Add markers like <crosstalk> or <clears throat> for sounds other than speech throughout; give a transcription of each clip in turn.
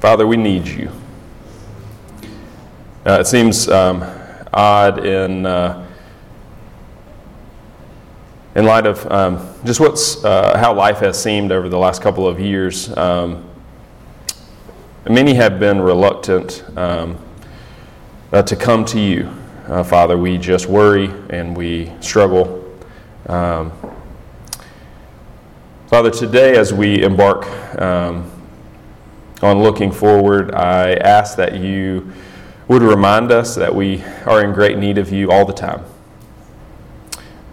Father, we need you. Uh, it seems um, odd in, uh, in light of um, just what's, uh, how life has seemed over the last couple of years. Um, many have been reluctant um, uh, to come to you. Uh, Father, we just worry and we struggle. Um, Father, today as we embark um, on looking forward, I ask that you would remind us that we are in great need of you all the time.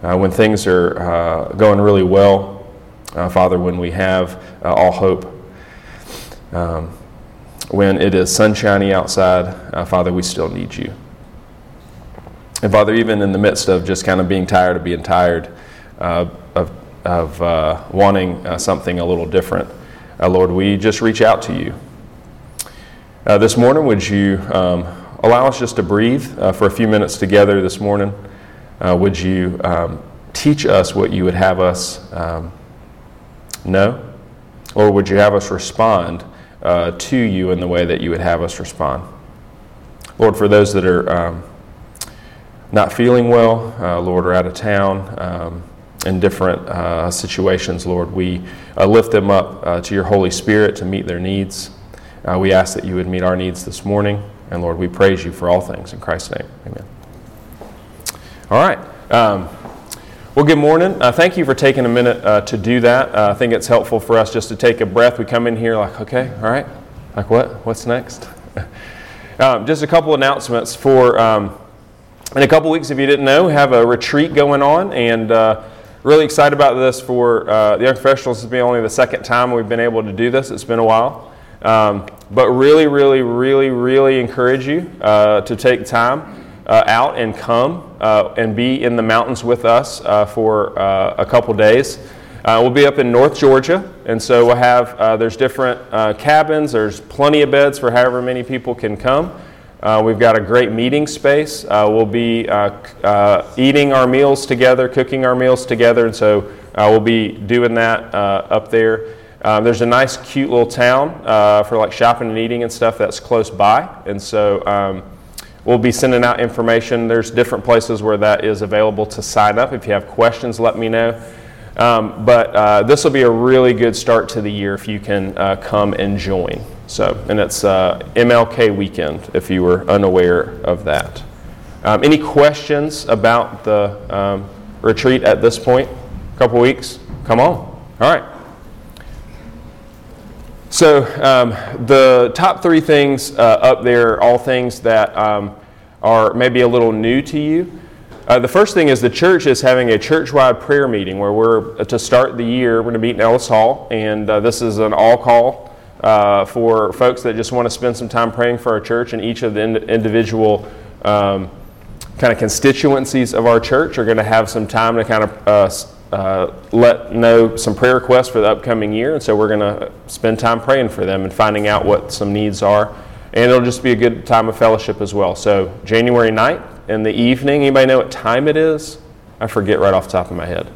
Uh, when things are uh, going really well, uh, Father, when we have uh, all hope, um, when it is sunshiny outside, uh, Father, we still need you. And Father, even in the midst of just kind of being tired of being tired, uh, of of wanting something a little different, uh, Lord, we just reach out to you. Uh, this morning, would you um, allow us just to breathe uh, for a few minutes together this morning? Uh, would you um, teach us what you would have us um, know? Or would you have us respond to you in the way that you would have us respond? Lord, for those that are um, not feeling well, Lord, or out of town, um, in different uh, situations, Lord. We uh, lift them up uh, to your Holy Spirit to meet their needs. Uh, we ask that you would meet our needs this morning. And Lord, we praise you for all things. In Christ's name, amen. All right. Um, well, good morning. Uh, thank you for taking a minute uh, to do that. I think it's helpful for us just to take a breath. We come in here like, okay, all right. Like what? What's next? <laughs> um, just a couple announcements for. Um, in a couple weeks, if you didn't know, have a retreat going on, and really excited about this for uh, the Young Professionals. This has been only the second time we've been able to do this. It's been a while. Um, but really, really, really, really encourage you uh, to take time uh, out and come uh, and be in the mountains with us uh, for uh, a couple days. we'll be up in North Georgia, and so we'll have there's different cabins. There's plenty of beds for however many people can come. Uh, we've got a great meeting space. Uh, we'll be uh, uh eating our meals together, cooking our meals together, and so uh, we'll be doing that uh, up there. Um, there's a nice, cute little town for like shopping and eating and stuff that's close by, and so um, we'll be sending out information. There's different places where that is available to sign up. If you have questions, let me know. Um, but this will be a really good start to the year if you can come and join. So, and it's uh, MLK weekend if you were unaware of that. Um, any questions about the um, retreat at this point? A couple weeks? Come on. All right. So, um, the top three things uh, up there, are all things that um, are maybe a little new to you. Uh, the first thing is the church is having a church-wide prayer meeting where we're to start the year. We're going to meet in Ellis Hall, and uh, this is an all-call uh, for folks that just want to spend some time praying for our church, and each of the in- individual um, kind of constituencies of our church are going to have some time to kind of uh, uh, let know some prayer requests for the upcoming year. And so we're going to spend time praying for them and finding out what some needs are. And it'll just be a good time of fellowship as well. So January 9th in the evening, anybody know what time it is? I forget right off the top of my head.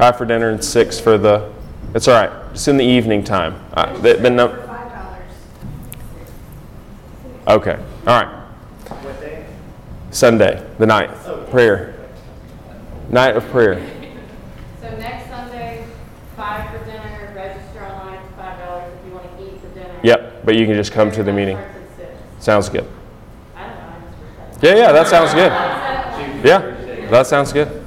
Five for dinner and six for the. It's all right. It's in the evening time. Uh, been no, okay. All right. What day? Sunday, the night. Prayer. Night of prayer. So next Sunday, five for dinner. Register online. It's five dollars if you want to eat the dinner. Yep, but you can just come to the meeting. Sounds good. I don't know. Yeah, yeah, that sounds good. <laughs> Yeah, that sounds good.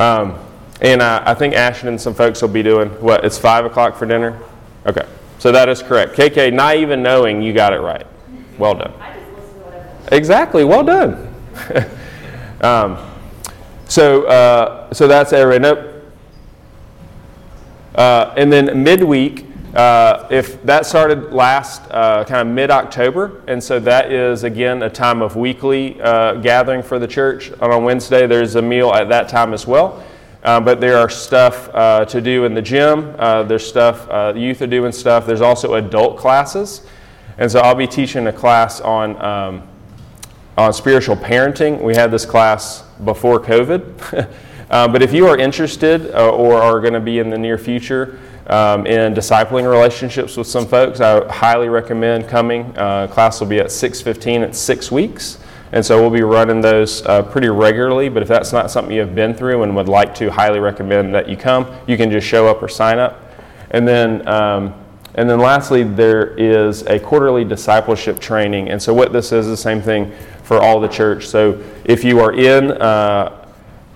Um, and I, I think Ashton and some folks will be doing what? It's 5 o'clock for dinner? Okay. So that is correct. KK, not even knowing you got it right. Well done. Exactly. Well done. <laughs> um, so, uh, so that's everybody. Nope. Uh, and then midweek, uh, if that started last uh, kind of mid October, and so that is again a time of weekly uh, gathering for the church. And on Wednesday, there's a meal at that time as well. Uh, but there are stuff uh, to do in the gym. Uh, there's stuff, youth are doing stuff. There's also adult classes. And so I'll be teaching a class on, um, on spiritual parenting. We had this class before COVID. <laughs> But if you are interested or are going to be in the near future um, in discipling relationships with some folks, I highly recommend coming. Uh, class will be at 6:15. It's six weeks. And so we'll be running those uh, pretty regularly. But if that's not something you have been through and would like to, highly recommend that you come. You can just show up or sign up. And then, um, and then lastly, there is a quarterly discipleship training. And so what this is the same thing for all the church. So if you are in uh,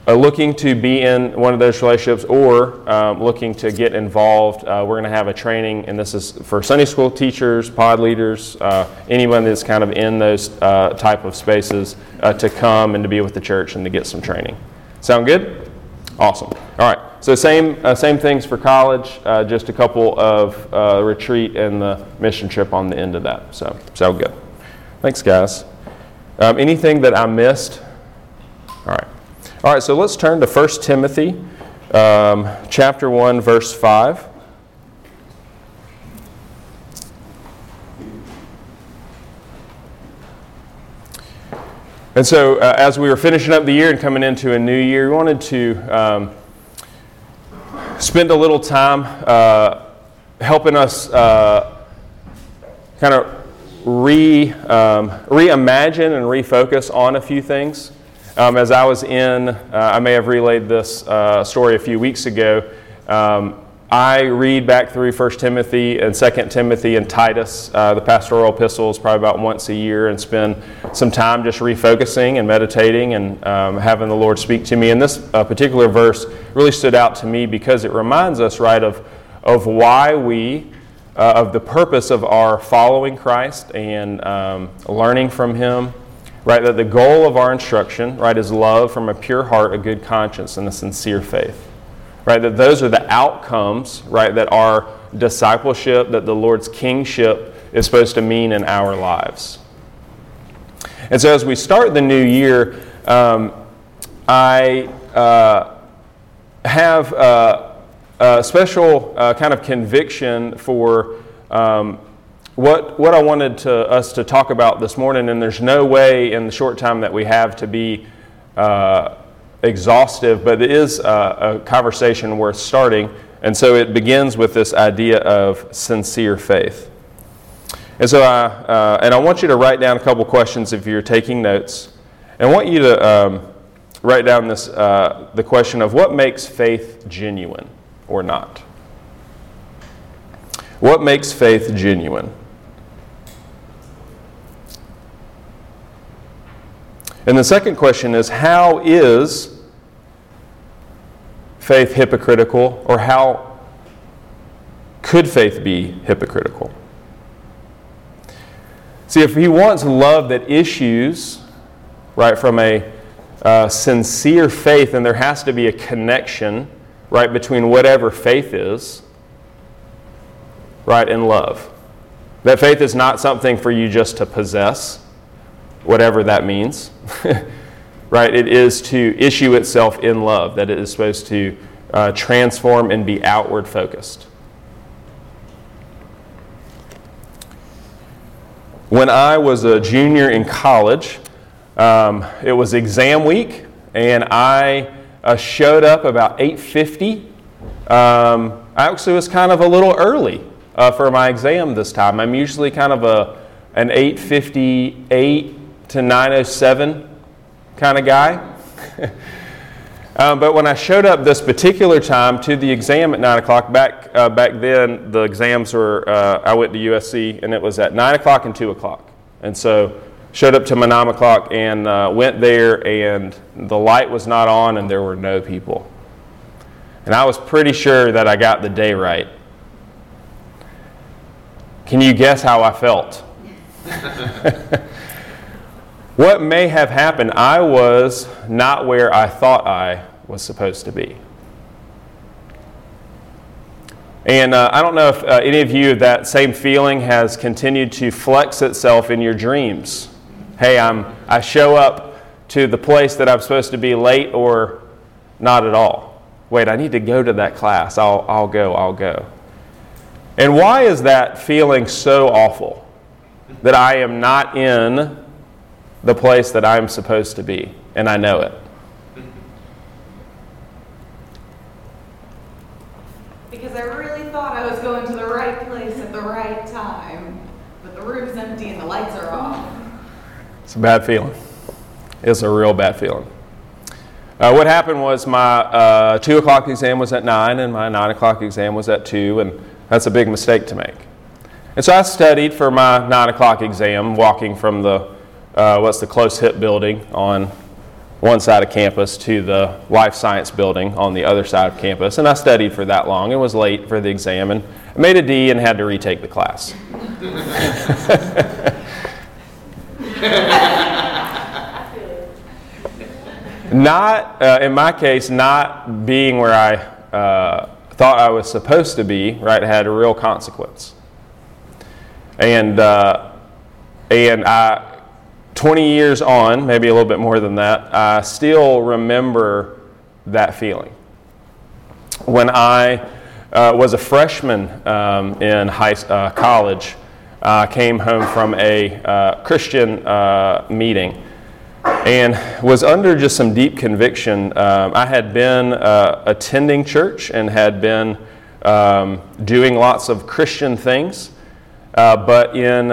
uh, looking to be in one of those relationships or um, looking to get involved, uh, we're going to have a training, and this is for Sunday school teachers, pod leaders, uh, anyone that's kind of in those uh, type of spaces uh, to come and to be with the church and to get some training. Sound good? Awesome. All right. So same uh, same things for college, just a couple of retreat and the mission trip on the end of that. So sound good. Thanks, guys. Um, anything that I missed? All right. All right, so let's turn to 1 Timothy um, chapter 1, verse 5. And so, uh, as we were finishing up the year and coming into a new year, we wanted to um, spend a little time uh, helping us uh, kind of re, um, reimagine and refocus on a few things. Um, as I was in, uh, I may have relayed this uh, story a few weeks ago. Um, I read back through 1 Timothy and 2 Timothy and Titus, uh, the pastoral epistles, probably about once a year, and spend some time just refocusing and meditating and um, having the Lord speak to me. And this uh, particular verse really stood out to me because it reminds us, right, of, of why we, uh, of the purpose of our following Christ and um, learning from Him right? That the goal of our instruction, right, is love from a pure heart, a good conscience, and a sincere faith. Right? That those are the outcomes, right, that our discipleship, that the Lord's kingship is supposed to mean in our lives. And so as we start the new year, um, I uh, have uh, a special uh, kind of conviction for um, what, what I wanted to, us to talk about this morning, and there's no way in the short time that we have to be uh, exhaustive, but it is a, a conversation worth starting. And so it begins with this idea of sincere faith. And so I, uh, and I want you to write down a couple questions if you're taking notes. And I want you to um, write down this, uh, the question of what makes faith genuine or not. What makes faith genuine? And the second question is how is faith hypocritical, or how could faith be hypocritical? See, if he wants love that issues, right, from a uh, sincere faith, then there has to be a connection, right, between whatever faith is, right, and love. That faith is not something for you just to possess whatever that means. <laughs> right? It is to issue itself in love, that it is supposed to uh, transform and be outward focused. When I was a junior in college, um, it was exam week, and I uh, showed up about 8:50. Um, I actually was kind of a little early uh, for my exam this time. I'm usually kind of a an 8:58 to 907 kind of guy. um, <laughs> but when I showed up this particular time to the exam at 9 o'clock, back, uh, back then the exams were, uh, I went to USC and it was at 9 o'clock and 2 o'clock. And so showed up to my 9 o'clock and uh, went there and the light was not on and there were no people. And I was pretty sure that I got the day right. Can you guess how I felt? <laughs> <laughs> What may have happened? I was not where I thought I was supposed to be. And uh, I don't know if uh, any of you, that same feeling has continued to flex itself in your dreams. Hey, I'm, I show up to the place that I'm supposed to be late or not at all. Wait, I need to go to that class. I'll, I'll go, I'll go. And why is that feeling so awful? That I am not in the place that I'm supposed to be, and I know it. because I really thought I was going to the right place at the right time. But the room's empty and the lights are off. It's a bad feeling. It's a real bad feeling. Uh, what happened was my uh, 2 o'clock exam was at 9 and my 9 o'clock exam was at 2, and that's a big mistake to make. And so I studied for my 9 o'clock exam, walking from the, uh, what's the Close-Hipp building on one side of campus to the life science building on the other side of campus. And I studied for that long and was late for the exam and I made a D and had to retake the class. <laughs> not, uh, in my case, not being where I uh, thought I was supposed to be, right, had a real consequence. And, uh, and I, 20 years on, maybe a little bit more than that, I still remember that feeling. When I uh, was a freshman um, in high, uh, college, I came home from a uh, Christian uh, meeting and was under just some deep conviction. Um, I had been uh, attending church and had been um, doing lots of Christian things, uh, but in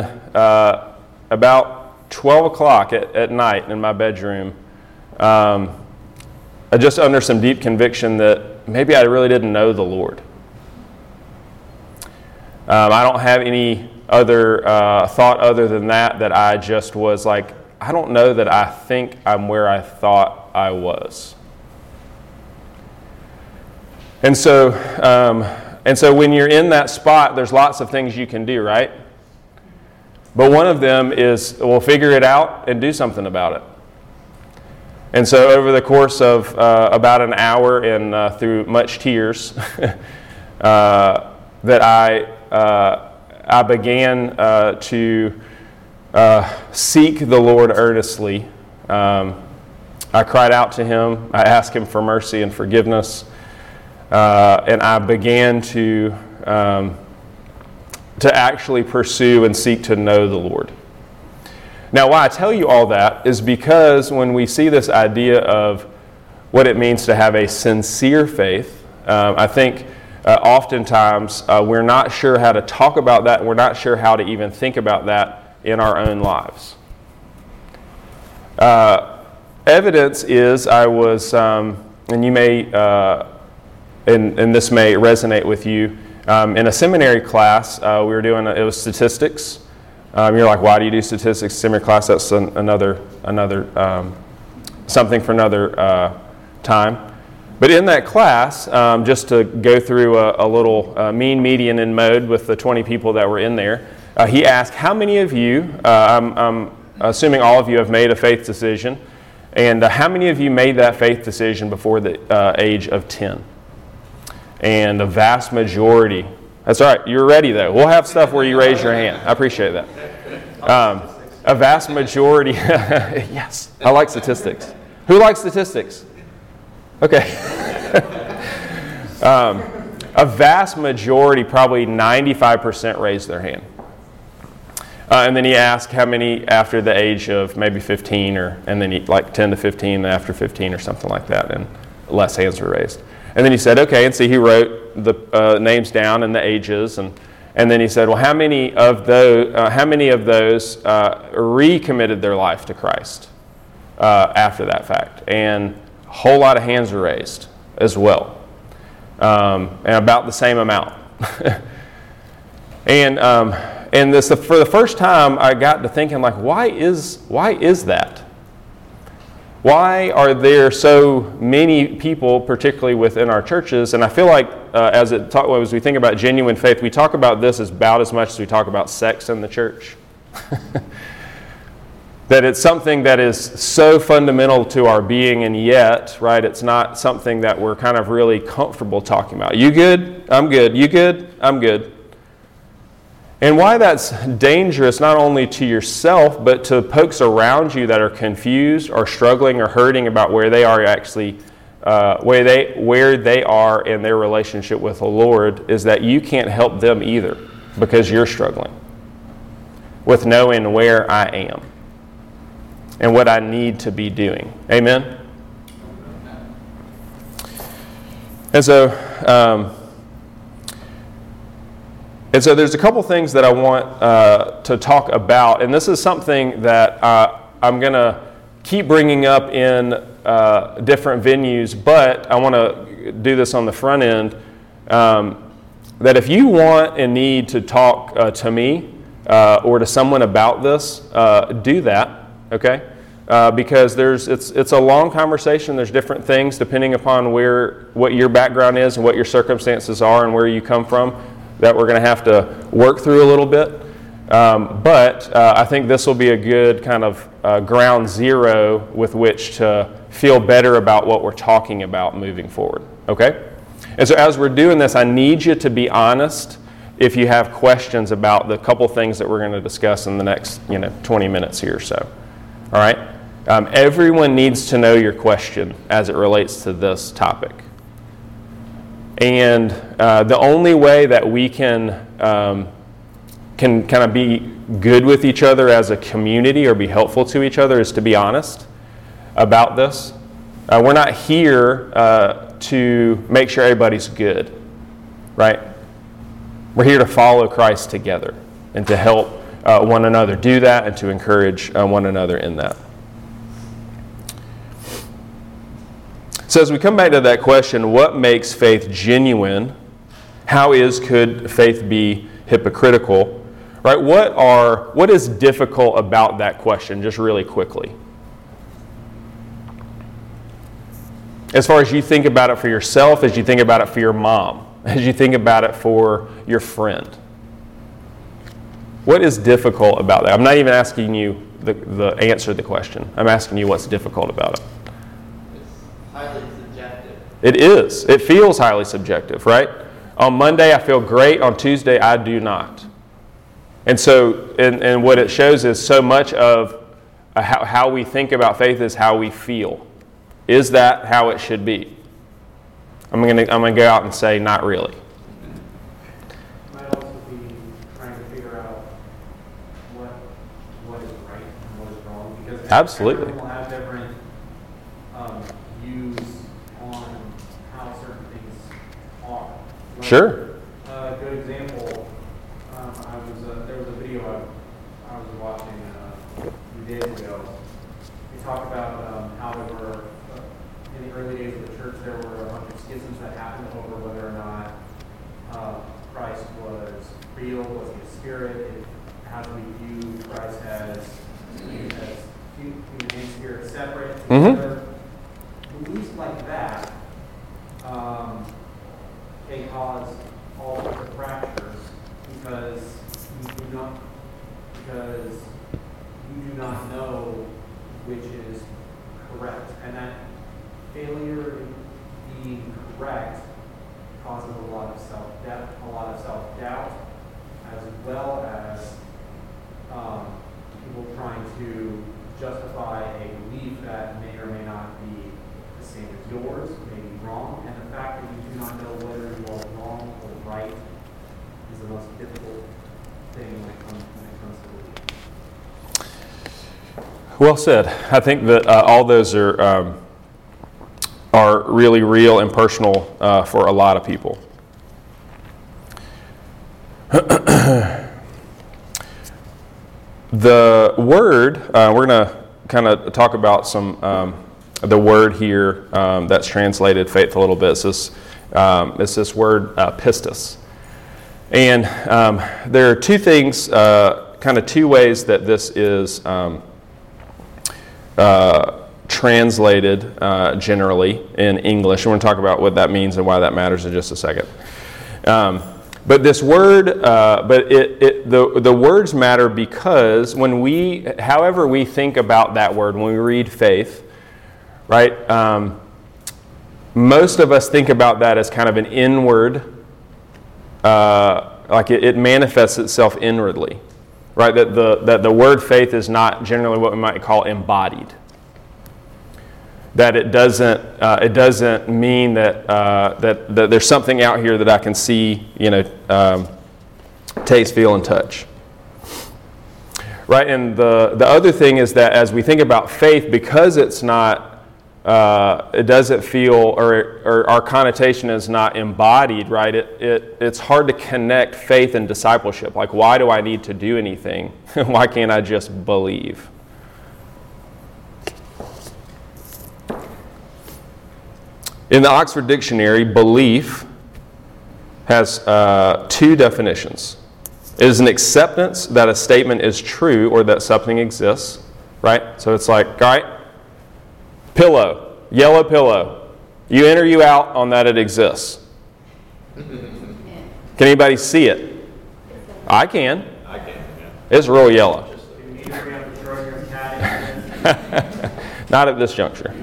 about 12 o'clock at, at night in my bedroom, um, just under some deep conviction that maybe I really didn't know the Lord. Um, I don't have any other uh, thought other than that, that I just was like, I don't know that I think I'm where I thought I was. And so, um, and so when you're in that spot, there's lots of things you can do, right? But one of them is we'll figure it out and do something about it. And so, over the course of uh, about an hour and uh, through much tears, <laughs> uh, that I, uh, I began uh, to uh, seek the Lord earnestly. Um, I cried out to Him, I asked Him for mercy and forgiveness, and I began to. Um, to actually pursue and seek to know the Lord. Now, why I tell you all that is because when we see this idea of what it means to have a sincere faith, um, I think uh, oftentimes uh, we're not sure how to talk about that, we're not sure how to even think about that in our own lives. Uh, evidence is I was, um, and you may, uh, and, and this may resonate with you. Um, in a seminary class, uh, we were doing, it was statistics. Um, you're like, why do you do statistics? Seminary class, that's an, another, another um, something for another uh, time. But in that class, um, just to go through a, a little uh, mean, median, and mode with the 20 people that were in there, uh, he asked, how many of you, uh, I'm, I'm, assuming all of you have made a faith decision, and uh, how many of you made that faith decision before the age of 10? And a vast majority. That's all right. You're ready though. We'll have stuff where you raise your hand. I appreciate that. Um, a vast majority. <laughs> yes, I like statistics. Who likes statistics? Okay. <laughs> um, a vast majority, probably 95%, raised their hand. Uh, and then he asked how many after the age of maybe 15, or and then he, like 10 to 15, after 15, or something like that, and less hands were raised. And then he said, okay, and so he wrote the uh, names down and the ages, and, and then he said, well, how many of those, uh, how many of those uh, recommitted their life to Christ uh, after that fact? And a whole lot of hands were raised as well, um, and about the same amount. <laughs> and um, and this, for the first time, I got to thinking, like, why is, why is that? Why are there so many people, particularly within our churches? And I feel like uh, as, it talk, as we think about genuine faith, we talk about this as about as much as we talk about sex in the church. <laughs> that it's something that is so fundamental to our being, and yet, right, it's not something that we're kind of really comfortable talking about. You good? I'm good. You good? I'm good. And why that's dangerous not only to yourself, but to folks around you that are confused or struggling or hurting about where they are actually, uh, where, they, where they are in their relationship with the Lord, is that you can't help them either because you're struggling with knowing where I am and what I need to be doing. Amen? And so, um, And so there's a couple things that I want uh, to talk about, and this is something that uh, I'm going to keep bringing up in uh, different venues, but I want to do this on the front end. Um, that if you want and need to talk uh, to me uh, or to someone about this, uh, do that, okay? because there's it's it's a long conversation. There's different things depending upon where what your background is and what your circumstances are and where you come from that we're going to have to work through a little bit. Um, but uh, I think this will be a good kind of uh, ground zero with which to feel better about what we're talking about moving forward. Okay? And so as we're doing this, I need you to be honest if you have questions about the couple things that we're going to discuss in the next you know 20 minutes here or so. All right? Um, everyone needs to know your question as it relates to this topic. And uh, the only way that we can um, can kind of be good with each other as a community or be helpful to each other is to be honest about this. Uh, we're not here uh, to make sure everybody's good, right? We're here to follow Christ together and to help uh, one another do that and to encourage uh, one another in that. So, as we come back to that question, what makes faith genuine? How is could faith be hypocritical? Right? What are what is difficult about that question? Just really quickly. As far as you think about it for yourself, as you think about it for your mom, <laughs> as you think about it for your friend. What is difficult about that? I'm not even asking you the, the answer to the question. I'm asking you what's difficult about it highly subjective. It is. It feels highly subjective, right? On Monday, I feel great. On Tuesday, I do not. And so, and, and what it shows is so much of how, how we think about faith is how we feel. Is that how it should be? I'm going to I'm to go out and say, not really. Might also be trying to figure out what what is right and what is wrong because Absolutely. everyone will have different um, views on how certain things are. Like, Sure. A good example, um, I was uh, there was a video I, I was watching uh, a few days ago. They talked about um, how there were uh, in the early days of the church there were a bunch of schisms that happened over whether or not uh, Christ was real, was he a spirit? It- How do we view Christ as, as hu- human and spirit separate? from Mhm. each other? Beliefs like that um, can cause all sorts of fractures because you do not because you do not know which is correct, and that failure in being correct causes a lot of self doubt, a lot of self doubt, as well as um, people trying to justify a belief that may or may not be the same as yours, may be wrong, and the fact that you do not know whether you are wrong or right is the most difficult thing when it comes when it comes to belief. Well said. I think that uh, all those are um, are really real and personal uh, for a lot of people. the word uh, we're going to kind of talk about some um, the word here um, that's translated faith a little bit. It's this, um, it's this word uh, pistis. And um, there are two things, uh, kind of two ways that this is um, uh, translated uh, generally in English. And we're going to talk about what that means and why that matters in just a second. Um, but this word, uh, but it, it, the, the words matter because when we, however we think about that word, when we read faith, right, um, most of us think about that as kind of an inward uh, like it, it, manifests itself inwardly, right? That the, that the word faith is not generally what we might call embodied. That it doesn't, uh, it doesn't mean that, uh, that, that there's something out here that I can see, you know, um, taste, feel, and touch. Right? And the, the other thing is that as we think about faith, because it's not uh, it doesn't feel, or, or our connotation is not embodied, right? It, it, it's hard to connect faith and discipleship. Like, why do I need to do anything? <laughs> why can't I just believe? In the Oxford Dictionary, belief has uh, two definitions. It is an acceptance that a statement is true or that something exists, right? So it's like, all right, pillow, yellow pillow. You enter, you out on that it exists. <laughs> Can anybody see it? I can. I can. It's real yellow. Immediately have to throw your cat in. <laughs> Not at this juncture.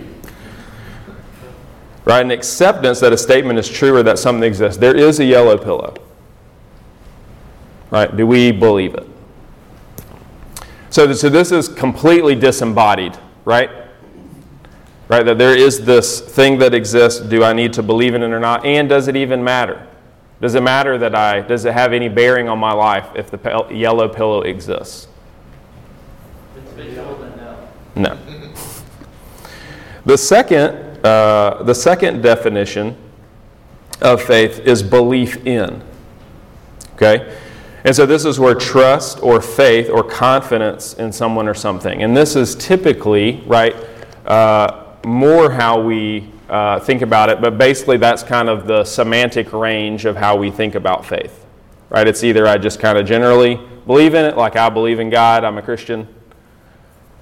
Right? An acceptance that a statement is true or that something exists. There is a yellow pillow. Right? Do we believe it? So, so this is completely disembodied, right? Right? That there is this thing that exists. Do I need to believe in it or not? And does it even matter? Does it matter that I, does it have any bearing on my life if the pel- yellow pillow exists? No. The second, uh, the second definition of faith is belief in. Okay? And so this is where trust or faith or confidence in someone or something. And this is typically, right, uh, more how we uh, think about it, but basically that's kind of the semantic range of how we think about faith. Right? It's either I just kind of generally believe in it, like I believe in God, I'm a Christian,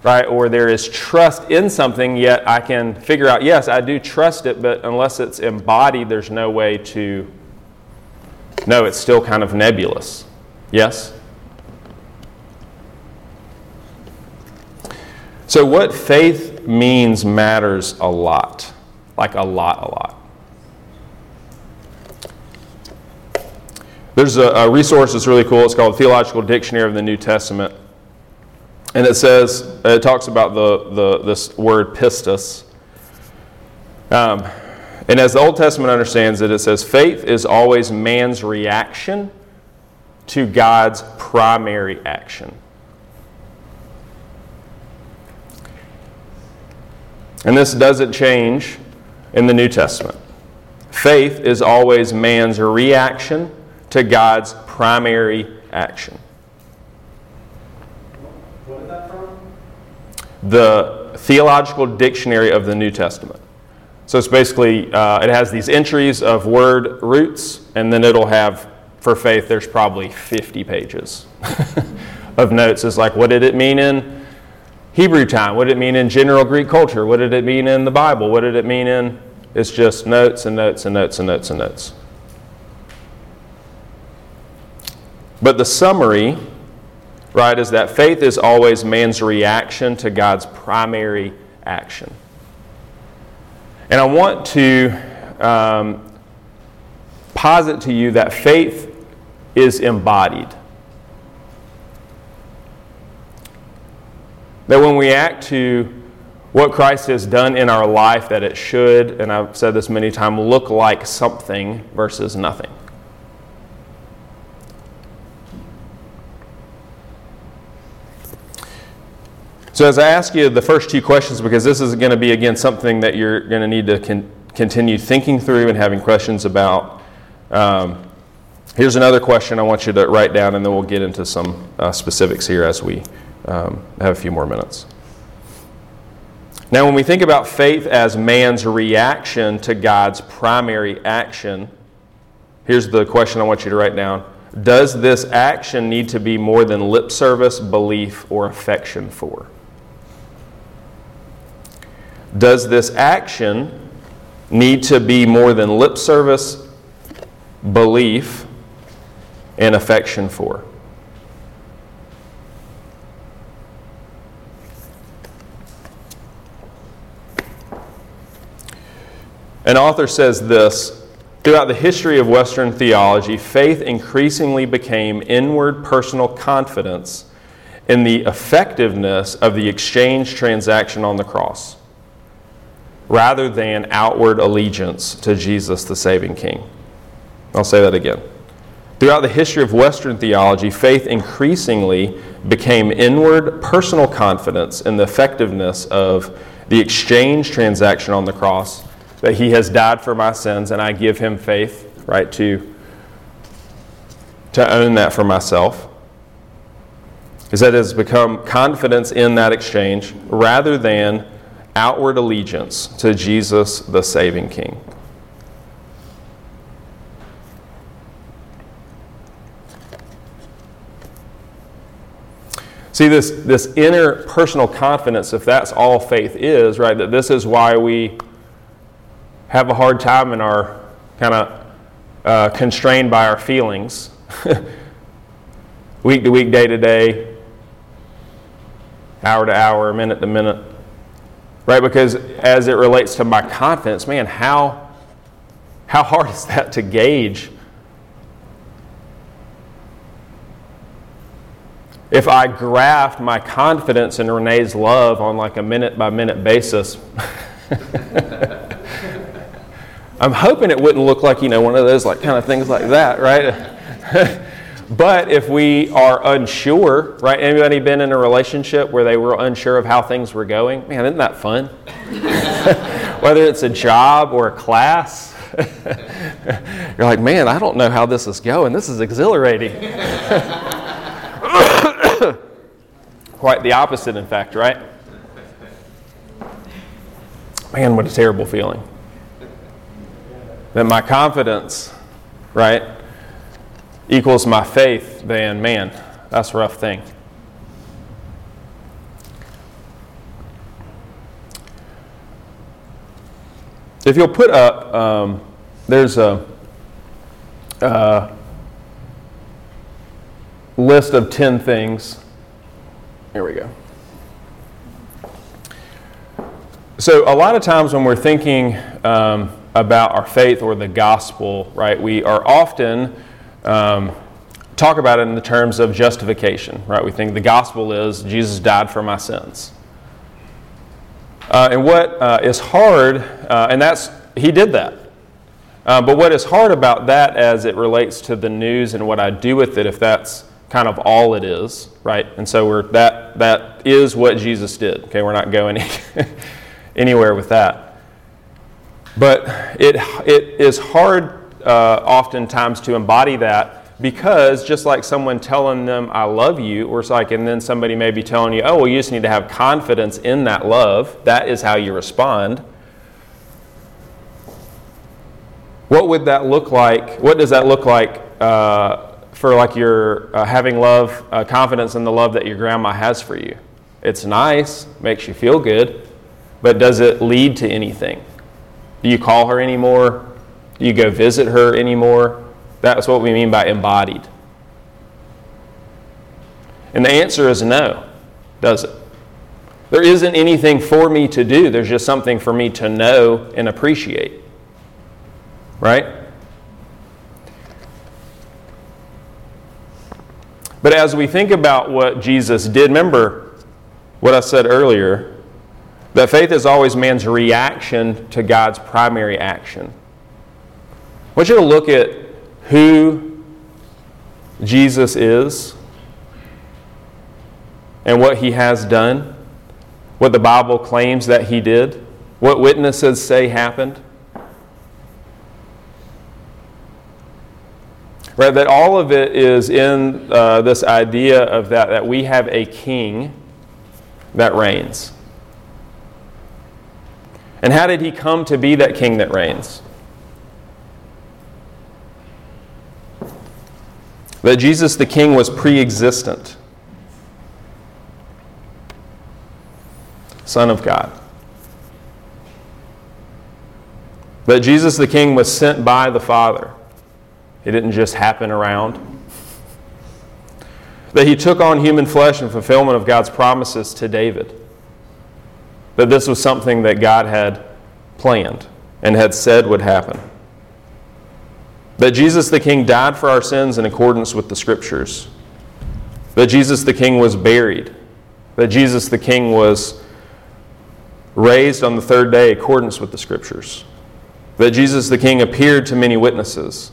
right? Or there is trust in something, yet I can figure out, yes, I do trust it, but unless it's embodied, there's no way to know. It's still kind of nebulous. Yes? So, what faith means matters a lot. Like a lot, a lot. There's a, a resource that's really cool. It's called the Theological Dictionary of the New Testament. And it says, it talks about the, the, this word pistis. Um, and as the Old Testament understands it, it says, faith is always man's reaction to God's primary action. And this doesn't change in the New Testament. Faith is always man's reaction to God's primary action. What is that from? The Theological Dictionary of the New Testament. So it's basically, uh, it has these entries of word roots, and then it'll have, for faith, there's probably 50 pages <laughs> of notes. It's like, what did it mean in Hebrew time? What did it mean in general Greek culture? What did it mean in the Bible? What did it mean in? It's just notes and notes and notes and notes and notes. But the summary, right, is that faith is always man's reaction to God's primary action. And I want to um, posit to you that faith is embodied. That when we act to what Christ has done in our life, that it should, and I've said this many times, look like something versus nothing. So, as I ask you the first two questions, because this is going to be, again, something that you're going to need to con- continue thinking through and having questions about. Um, here's another question I want you to write down, and then we'll get into some uh, specifics here as we um, have a few more minutes. Now, when we think about faith as man's reaction to God's primary action, here's the question I want you to write down Does this action need to be more than lip service, belief, or affection for? Does this action need to be more than lip service, belief, and affection for? An author says this Throughout the history of Western theology, faith increasingly became inward personal confidence in the effectiveness of the exchange transaction on the cross rather than outward allegiance to Jesus, the saving King. I'll say that again. Throughout the history of Western theology, faith increasingly became inward personal confidence in the effectiveness of the exchange transaction on the cross, that he has died for my sins, and I give him faith, right, to, to own that for myself. Is that it has become confidence in that exchange rather than outward allegiance to Jesus, the saving King. See, this, this inner personal confidence, if that's all faith is, right, that this is why we have a hard time and are kind of uh, constrained by our feelings <laughs> week to week, day to day, hour to hour, minute to minute. Right? Because as it relates to my confidence, man, how, how hard is that to gauge if I graphed my confidence in Renee's love on like a minute by minute basis, <laughs> I'm hoping it wouldn't look like, you know, one of those like kind of things like that, right? <laughs> but if we are unsure, right? Anybody been in a relationship where they were unsure of how things were going? Man, isn't that fun? <laughs> Whether it's a job or a class, <laughs> you're like, man, I don't know how this is going. This is exhilarating. <coughs> Quite the opposite, in fact, right? Man, what a terrible feeling. That my confidence, right, equals my faith, then man, that's a rough thing. If you'll put up, um, there's a, a list of 10 things here we go. So, a lot of times when we're thinking um, about our faith or the gospel, right, we are often um, talk about it in the terms of justification, right? We think the gospel is Jesus died for my sins. Uh, and what uh, is hard, uh, and that's, he did that. Uh, but what is hard about that as it relates to the news and what I do with it, if that's kind of all it is, right? And so we're that that is what Jesus did. Okay, we're not going <laughs> anywhere with that. But it it is hard uh, oftentimes to embody that because just like someone telling them I love you, or it's like, and then somebody may be telling you, oh, well, you just need to have confidence in that love. That is how you respond. What would that look like? What does that look like? Uh, for like your uh, having love, uh, confidence in the love that your grandma has for you. It's nice, makes you feel good, but does it lead to anything? Do you call her anymore? Do you go visit her anymore? That's what we mean by embodied. And the answer is no, does it? There isn't anything for me to do, there's just something for me to know and appreciate. Right? But as we think about what Jesus did, remember what I said earlier that faith is always man's reaction to God's primary action. I want you to look at who Jesus is and what he has done, what the Bible claims that he did, what witnesses say happened. Right, that all of it is in uh, this idea of that, that we have a king that reigns. And how did he come to be that king that reigns? That Jesus the king was pre existent, Son of God. That Jesus the king was sent by the Father. It didn't just happen around. That he took on human flesh in fulfillment of God's promises to David. That this was something that God had planned and had said would happen. That Jesus the King died for our sins in accordance with the Scriptures. That Jesus the King was buried. That Jesus the King was raised on the third day in accordance with the Scriptures. That Jesus the King appeared to many witnesses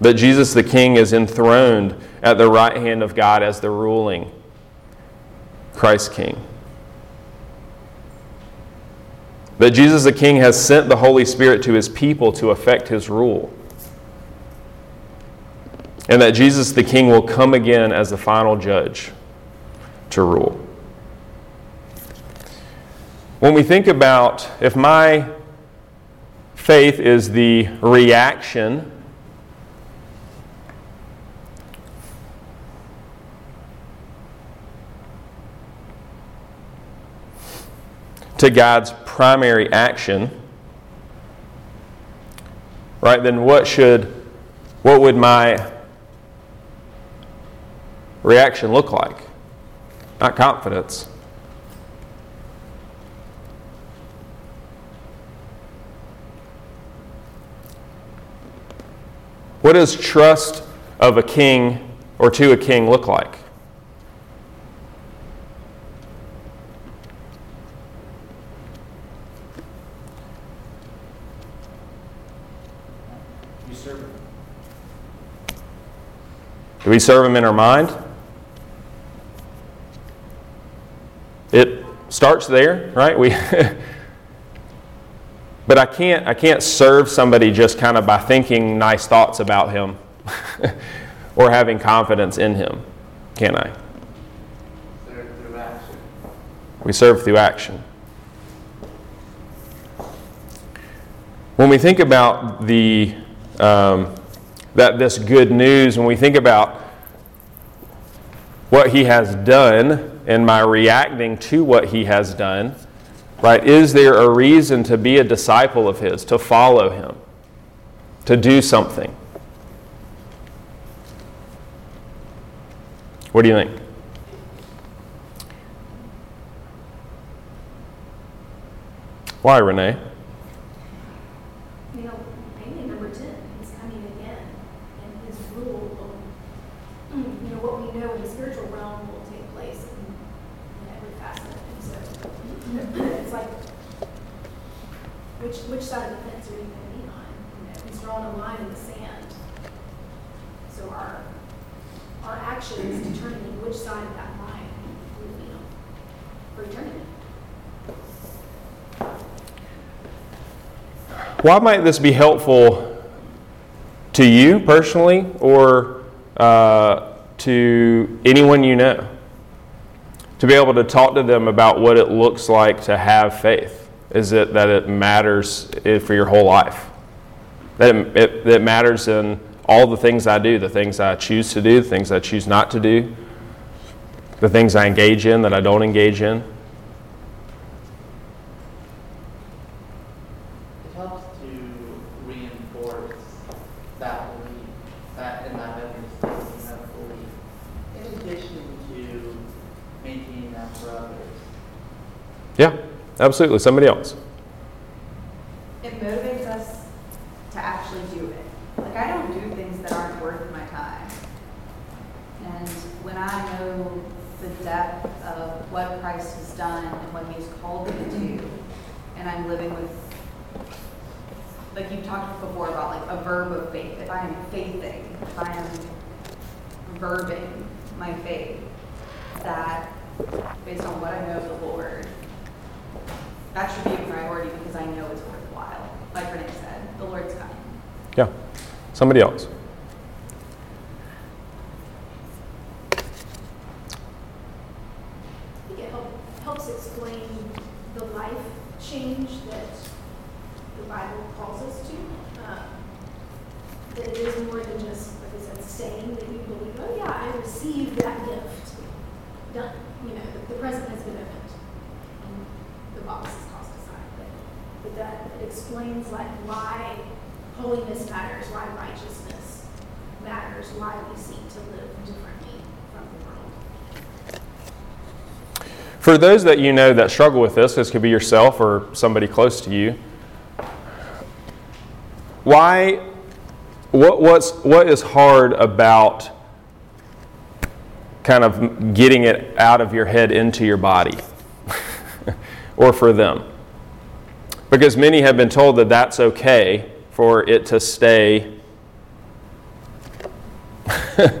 that Jesus the King is enthroned at the right hand of God as the ruling Christ King. That Jesus the King has sent the Holy Spirit to his people to effect his rule. And that Jesus the King will come again as the final judge to rule. When we think about if my faith is the reaction to God's primary action, right, then what should, what would my reaction look like? Not confidence. What does trust of a king or to a king look like? You serve him. Do we serve him in our mind? It starts there, right? We <laughs> But I can't I can't serve somebody just kind of by thinking nice thoughts about him <laughs> or having confidence in him, can I? Serve through action. We serve through action. When we think about the um, that this good news, when we think about what he has done and my reacting to what he has done, right? Is there a reason to be a disciple of his, to follow him, to do something? What do you think? Why, Renee? You know, mainly number ten, he's coming again, and his rule will, you know, what we know in the spiritual realm will take place in, in every facet, and so, it's like, which, which side of the fence are you gonna be on? You know, he's drawn a line in the sand. So our, determine which side of that line we be on for eternity. Why might this be helpful to you personally or uh, to anyone you know? To be able to talk to them about what it looks like to have faith. Is it that it matters for your whole life? That it, it, that it matters in all the things I do, the things I choose to do, the things I choose not to do, the things I engage in that I don't engage in? It helps to reinforce that belief, that in that understanding, that belief, in addition to maintaining that for others. Yeah, absolutely. Somebody else. It motivates us to actually do it. Like, I don't do things that aren't worth my time. And when I know the depth of what Christ has done and what he's called me to do, and I'm living with, like you talked before about like a verb of faith. If I am faithing, if I am verbing my faith, that based on what I know of the Lord, that should be a priority because I know it's worthwhile. Like Renee said, the Lord's coming. Yeah. Somebody else. I think it help, helps explain the life change that the Bible calls us to. Um, that it is more than just, like I said, saying that you believe, oh yeah, I received that gift. Done. You know, the, the present has been opened. And the box is tossed aside. But, but that it explains like I said, saying that you believe, oh, yeah, I received that gift. You know, the present has been opened, and the box is tossed aside. But that explains like why holiness matters, why righteousness matters, why we seek to live differently from the world. For those that you know that struggle with this, this could be yourself or somebody close to you. Why? What, what's, what is hard about kind of getting it out of your head into your body? <laughs> or for them? Because many have been told that that's okay for it to stay <laughs>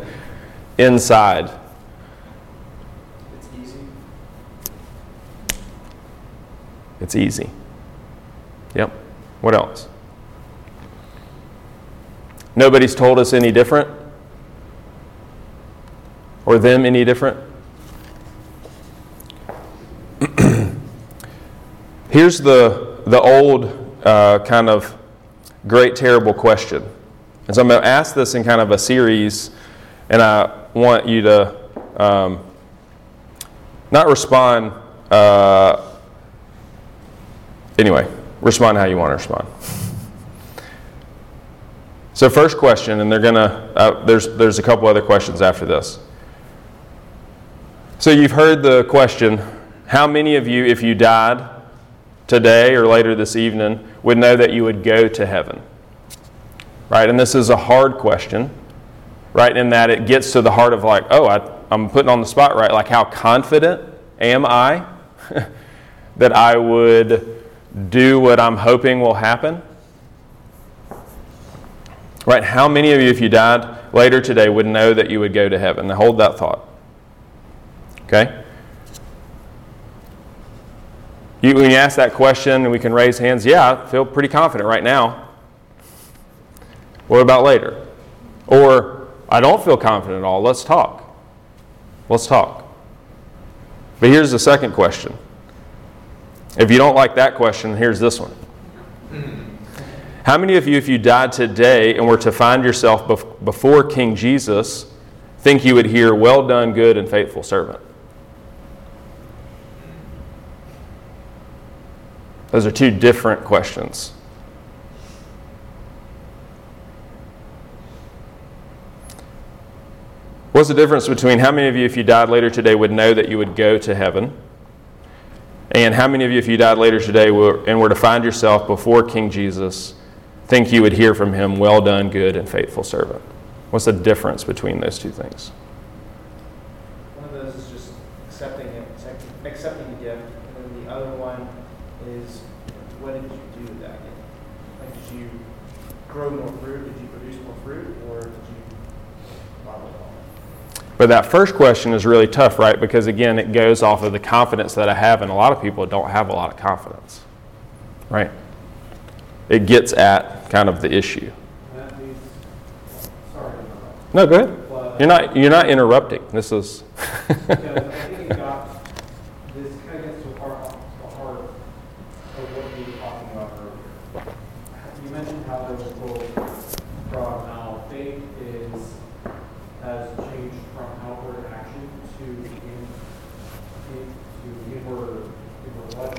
inside. It's easy. It's easy. Yep. What else? Nobody's told us any different? Or them any different? <clears throat> Here's the, the old uh, kind of great, terrible question. And so I'm going to ask this in kind of a series, and I want you to um, not respond. Uh, anyway, respond how you want to respond. So, first question, and they're gonna. Uh, there's there's a couple other questions after this. So you've heard the question: How many of you, if you died today or later this evening, would know that you would go to heaven? Right, and this is a hard question, right? In that it gets to the heart of like, oh, I, I'm putting on the spot, right? Like, how confident am I <laughs> that I would do what I'm hoping will happen? Right? How many of you, if you died later today, would know that you would go to heaven? Now hold that thought. Okay? You, when you ask that question and we can raise hands, yeah, I feel pretty confident right now. What about later? Or, I don't feel confident at all. Let's talk. Let's talk. But here's the second question. If you don't like that question, here's this one. How many of you, if you died today and were to find yourself bef- before King Jesus, think you would hear, Well done, good and faithful servant? Those are two different questions. What's the difference between how many of you, if you died later today, would know that you would go to heaven? And how many of you, if you died later today and were to find yourself before King Jesus, think you would hear from him, Well done, good and faithful servant? What's the difference between those two things? One of those is just accepting it, accepting the gift, and then the other one is what did you do with that? Like, did you grow more fruit? Did you produce more fruit, or did you bottle it all? But that first question is really tough, right? Because again, it goes off of the confidence that I have, and a lot of people don't have a lot of confidence, right? It gets at kind of the issue. Sorry No, go ahead. but. You're not, you're not interrupting. This is. <laughs> Because I think it got, this kind of gets to the heart, the heart of what you were talking about earlier. You mentioned how there was a quote from how faith is, has changed from outward action to in, in- to inward, inward what?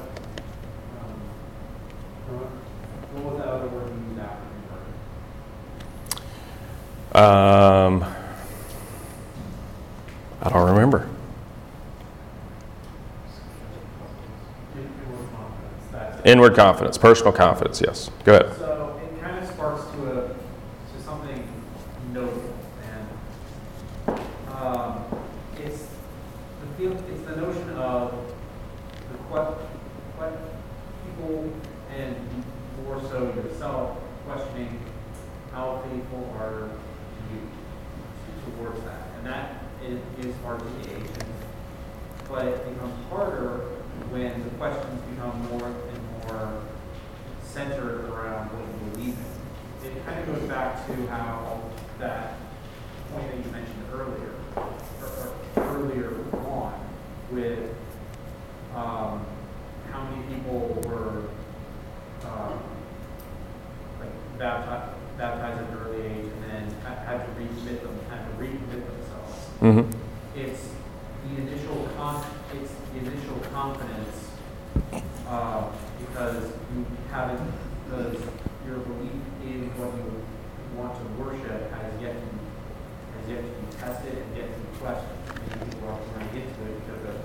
Um, What was that other word you used after inward? Um, I don't remember. Inward confidence. Inward confidence, personal confidence, yes. Go ahead. So it kind of sparks to a, to something notable, and, um, it's the feel, it's the notion of the que, que, people, and more so yourself, questioning how faithful are you towards that, and that is, is hard to gauge, and, but it becomes harder when the questions become more and more centered around what you believe in. It kind of goes back to how that point that you mentioned earlier, or, or earlier on, with um, how many people were um, like baptized, baptized at an early age and then ha- had to recommit them, had to recommit themselves hmm it's the initial con, it's the initial confidence, uh, because you haven't, because your belief in what you want to worship has yet to, has yet to be tested and yet to be questioned. Many people are born into it because of,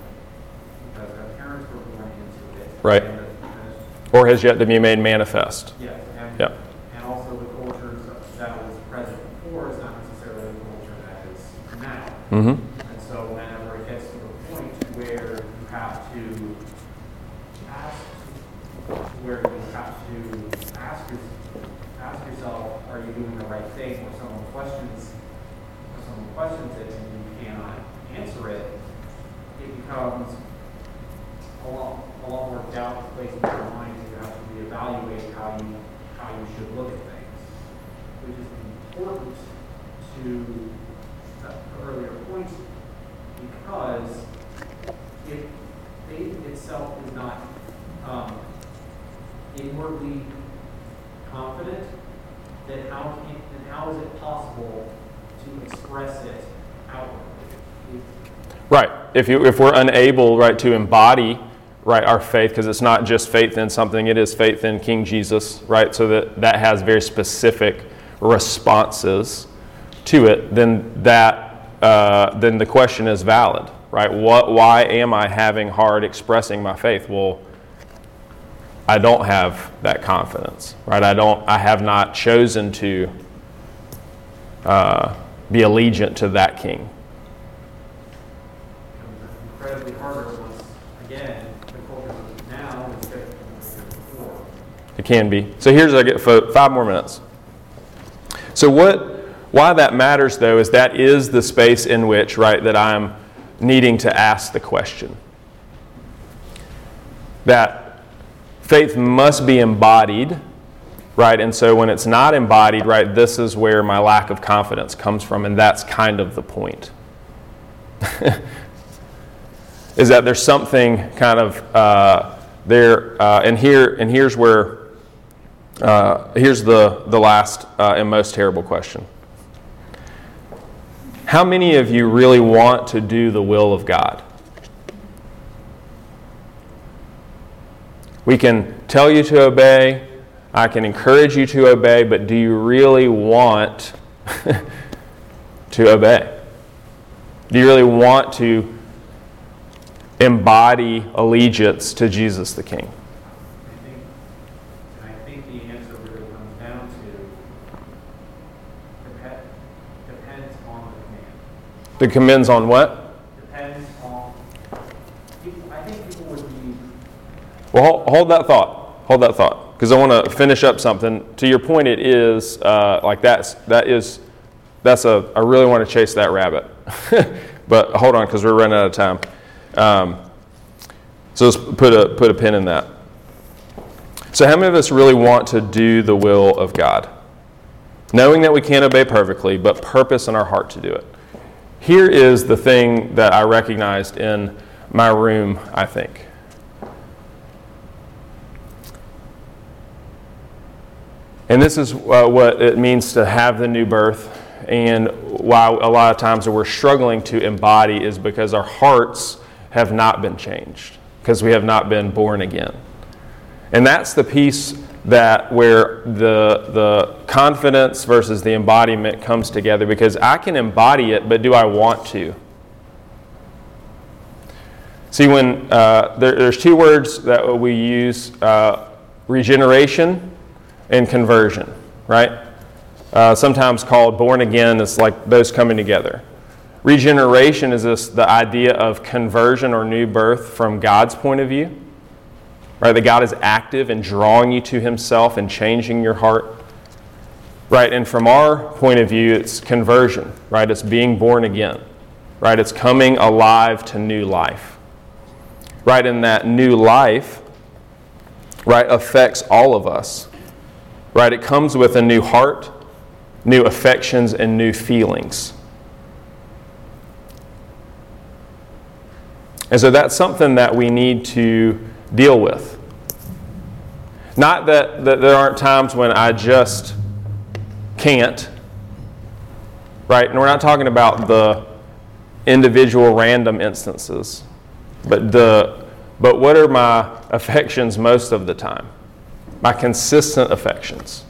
because their parents were born into it. Right. And because- Or has yet to be made manifest. Yeah, and, Yeah. and also the culture that was present before is not necessarily the culture that is now. hmm And so whenever it gets to the point where you have to ask, where you have to ask, your- ask yourself, are you doing the right thing? Or someone questions, or someone questions it and you cannot answer it, it becomes a lot, a lot more doubt placed in your mind. You have to reevaluate how you, how you should look at things. Which is important to the earlier point because if faith itself is not um, inwardly confident, then how can, then how is it possible to express it outwardly? If- Right. If, you, if we're unable, right, to embody, right, our faith, because it's not just faith in something, it is faith in King Jesus, right, so that that has very specific responses to it, then that, uh, then the question is valid, right? What, why am I having hard expressing my faith? Well, I don't have that confidence, right? I don't, I have not chosen to uh, be allegiant to that king. Incredibly harder again, the culture now is before. It can be. So here's I get five more minutes. So what? Why that matters though is that is the space in which right that I'm needing to ask the question. That faith must be embodied, right? And so when it's not embodied, right, this is where my lack of confidence comes from, and that's kind of the point. <laughs> is that there's something kind of uh, there, uh, and here, and here's where, uh, here's the the last uh, and most terrible question. How many of you really want to do the will of God? We can tell you to obey. I can encourage you to obey, but do you really want <laughs> to obey? Do you really want to embody allegiance to Jesus the King? I think, and I think the answer really comes down to depend, depends on the command. It commends on what? Depends on, people, I think people would be, Well, hold, hold that thought. Hold that thought, because I want to finish up something. To your point, it is uh, like that's that is that's a. I really want to chase that rabbit, <laughs> but hold on, because we're running out of time. Um, so let's put a put a pin in that. So, how many of us really want to do the will of God, knowing that we can't obey perfectly, but purpose in our heart to do it? Here is the thing that I recognized in my room. I think. And this is uh, what it means to have the new birth. And why a lot of times we're struggling to embody is because our hearts have not been changed, because we have not been born again. And that's the piece that where the, the confidence versus the embodiment comes together because I can embody it, but do I want to? See, when uh, there, there's two words that we use uh, regeneration and conversion, right? Uh, sometimes called born again, it's like those coming together. Regeneration is this the idea of conversion or new birth from God's point of view, right? That God is active in drawing you to Himself and changing your heart, right? And from our point of view, it's conversion, right? It's being born again, right? It's coming alive to new life, right? And that new life, right, affects all of us right? It comes with a new heart, new affections, and new feelings. And so that's something that we need to deal with. Not that, that there aren't times when I just can't, right? And we're not talking about the individual random instances, but the but what are my affections most of the time? my consistent affections.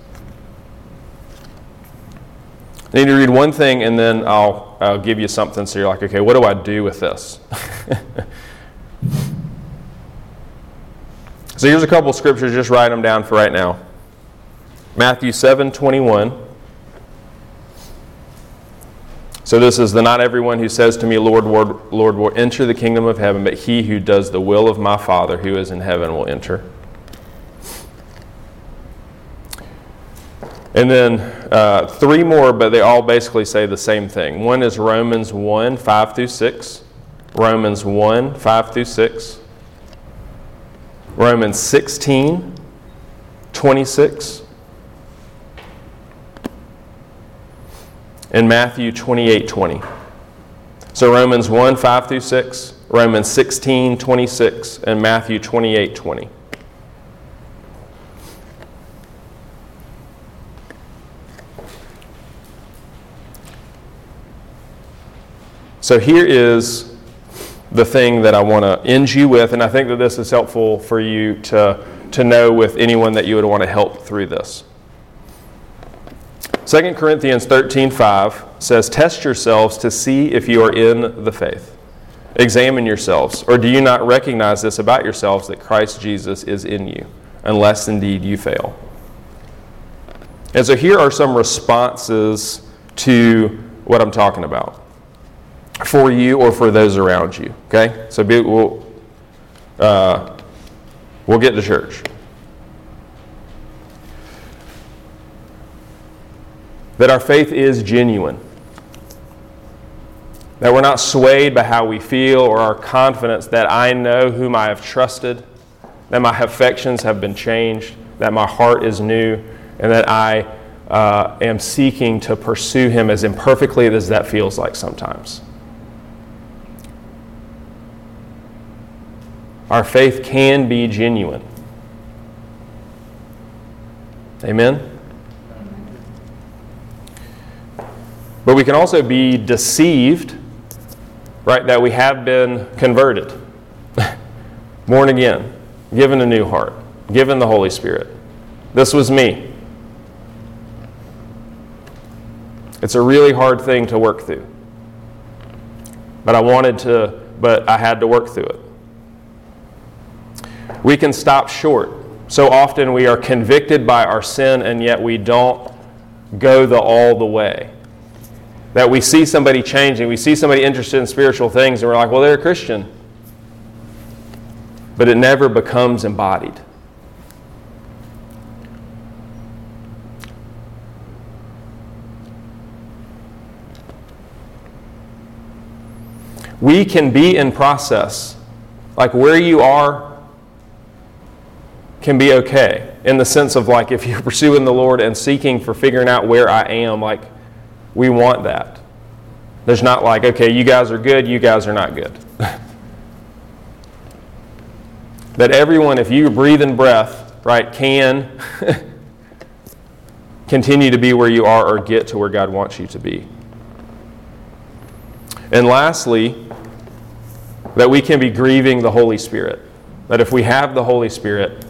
I need to read one thing and then I'll, I'll give you something so you're like, okay, what do I do with this? <laughs> so here's a couple scriptures, just write them down for right now. Matthew 7 21. So this is the not everyone who says to me, Lord, Lord, Lord, will enter the kingdom of heaven, but he who does the will of my Father who is in heaven will enter. And then uh, three more, but they all basically say the same thing. One is Romans 1 5 through 6. Romans 1 5 through 6. Romans 16 26, and Matthew 28 20. So Romans 1 5 through 6, Romans 16 26, and Matthew 28 20. So here is the thing that I want to end you with, and I think that this is helpful for you to, to know with anyone that you would want to help through this. 2 Corinthians 13:5 says, "Test yourselves to see if you are in the faith. Examine yourselves, or do you not recognize this about yourselves that Christ Jesus is in you, unless indeed you fail?" And so here are some responses to what I'm talking about for you or for those around you. Okay, so be, we'll uh, we'll get to church. That our faith is genuine. That we're not swayed by how we feel or our confidence that I know whom I have trusted, that my affections have been changed, that my heart is new, and that I uh, am seeking to pursue Him as imperfectly as that feels like sometimes. Our faith can be genuine. Amen? But we can also be deceived, right, that we have been converted, <laughs> born again, given a new heart, given the Holy Spirit. This was me. It's a really hard thing to work through. But I wanted to, but I had to work through it. We can stop short. So often we are convicted by our sin and yet we don't go the all the way. That we see somebody changing, we see somebody interested in spiritual things, and we're like, well, they're a Christian. But it never becomes embodied. We can be in process. Like where you are can be okay in the sense of like if you're <laughs> pursuing the Lord and seeking for figuring out where I am, like we want that. There's not like, okay, you guys are good, you guys are not good. <laughs> that everyone, if you breathe in breath, right, can <laughs> continue to be where you are or get to where God wants you to be. And lastly, that we can be grieving the Holy Spirit. That if we have the Holy Spirit,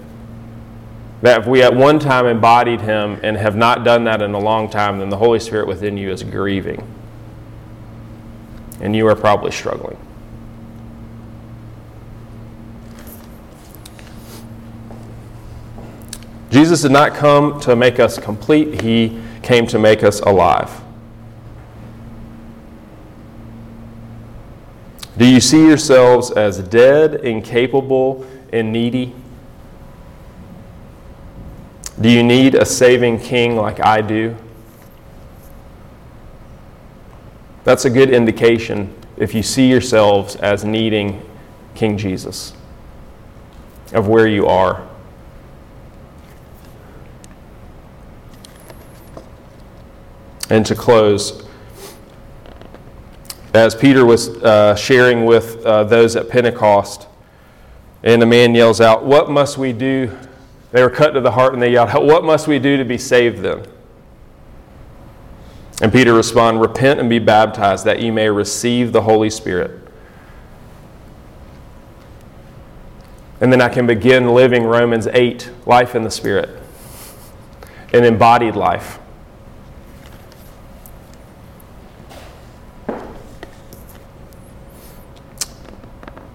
that if we at one time embodied Him and have not done that in a long time, then the Holy Spirit within you is grieving. And you are probably struggling. Jesus did not come to make us complete, He came to make us alive. Do you see yourselves as dead, incapable, and needy? Do you need a saving king like I do? That's a good indication if you see yourselves as needing King Jesus, of where you are. And to close, as Peter was uh, sharing with uh, those at Pentecost, and the man yells out, What must we do? They were cut to the heart and they yelled, What must we do to be saved then? And Peter responded, Repent and be baptized that you may receive the Holy Spirit. And then I can begin living Romans 8, life in the Spirit, an embodied life.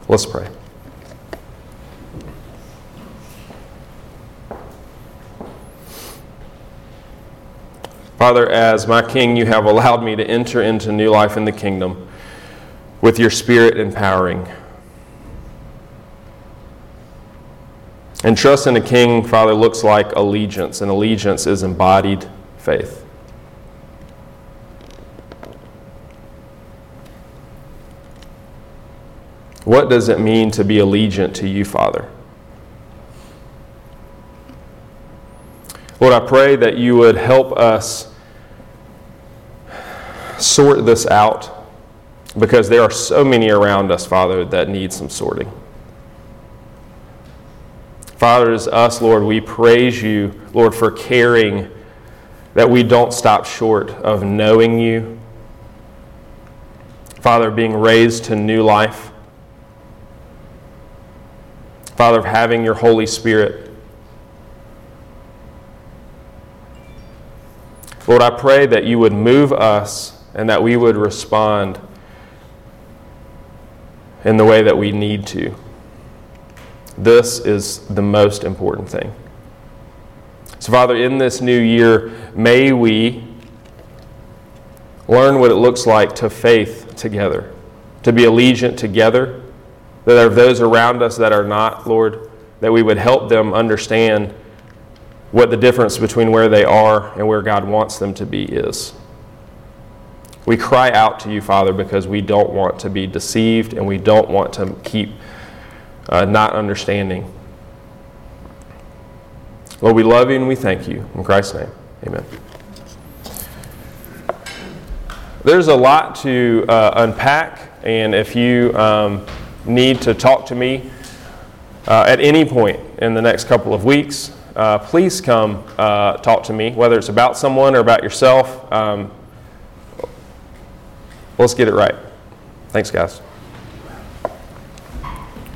Let's pray. Father, as my King, you have allowed me to enter into new life in the kingdom with your Spirit empowering. And trust in a king, Father, looks like allegiance, and allegiance is embodied faith. What does it mean to be allegiant to you, Father? Lord, I pray that you would help us sort this out because there are so many around us, Father, that need some sorting. Father, as us, Lord, we praise you, Lord, for caring that we don't stop short of knowing you. Father, being raised to new life. Father, of having your Holy Spirit. Lord, I pray that you would move us and that we would respond in the way that we need to. This is the most important thing. So, Father, in this new year, may we learn what it looks like to faith together, to be allegiant together, that are those around us that are not, Lord, that we would help them understand what the difference between where they are and where God wants them to be is. We cry out to you, Father, because we don't want to be deceived and we don't want to keep uh, not understanding. Lord, we love you and we thank you. In Christ's name, amen. There's a lot to uh, unpack, and if you um, need to talk to me uh, at any point in the next couple of weeks, uh, please come uh, talk to me, whether it's about someone or about yourself. Um, let's get it right. Thanks, guys.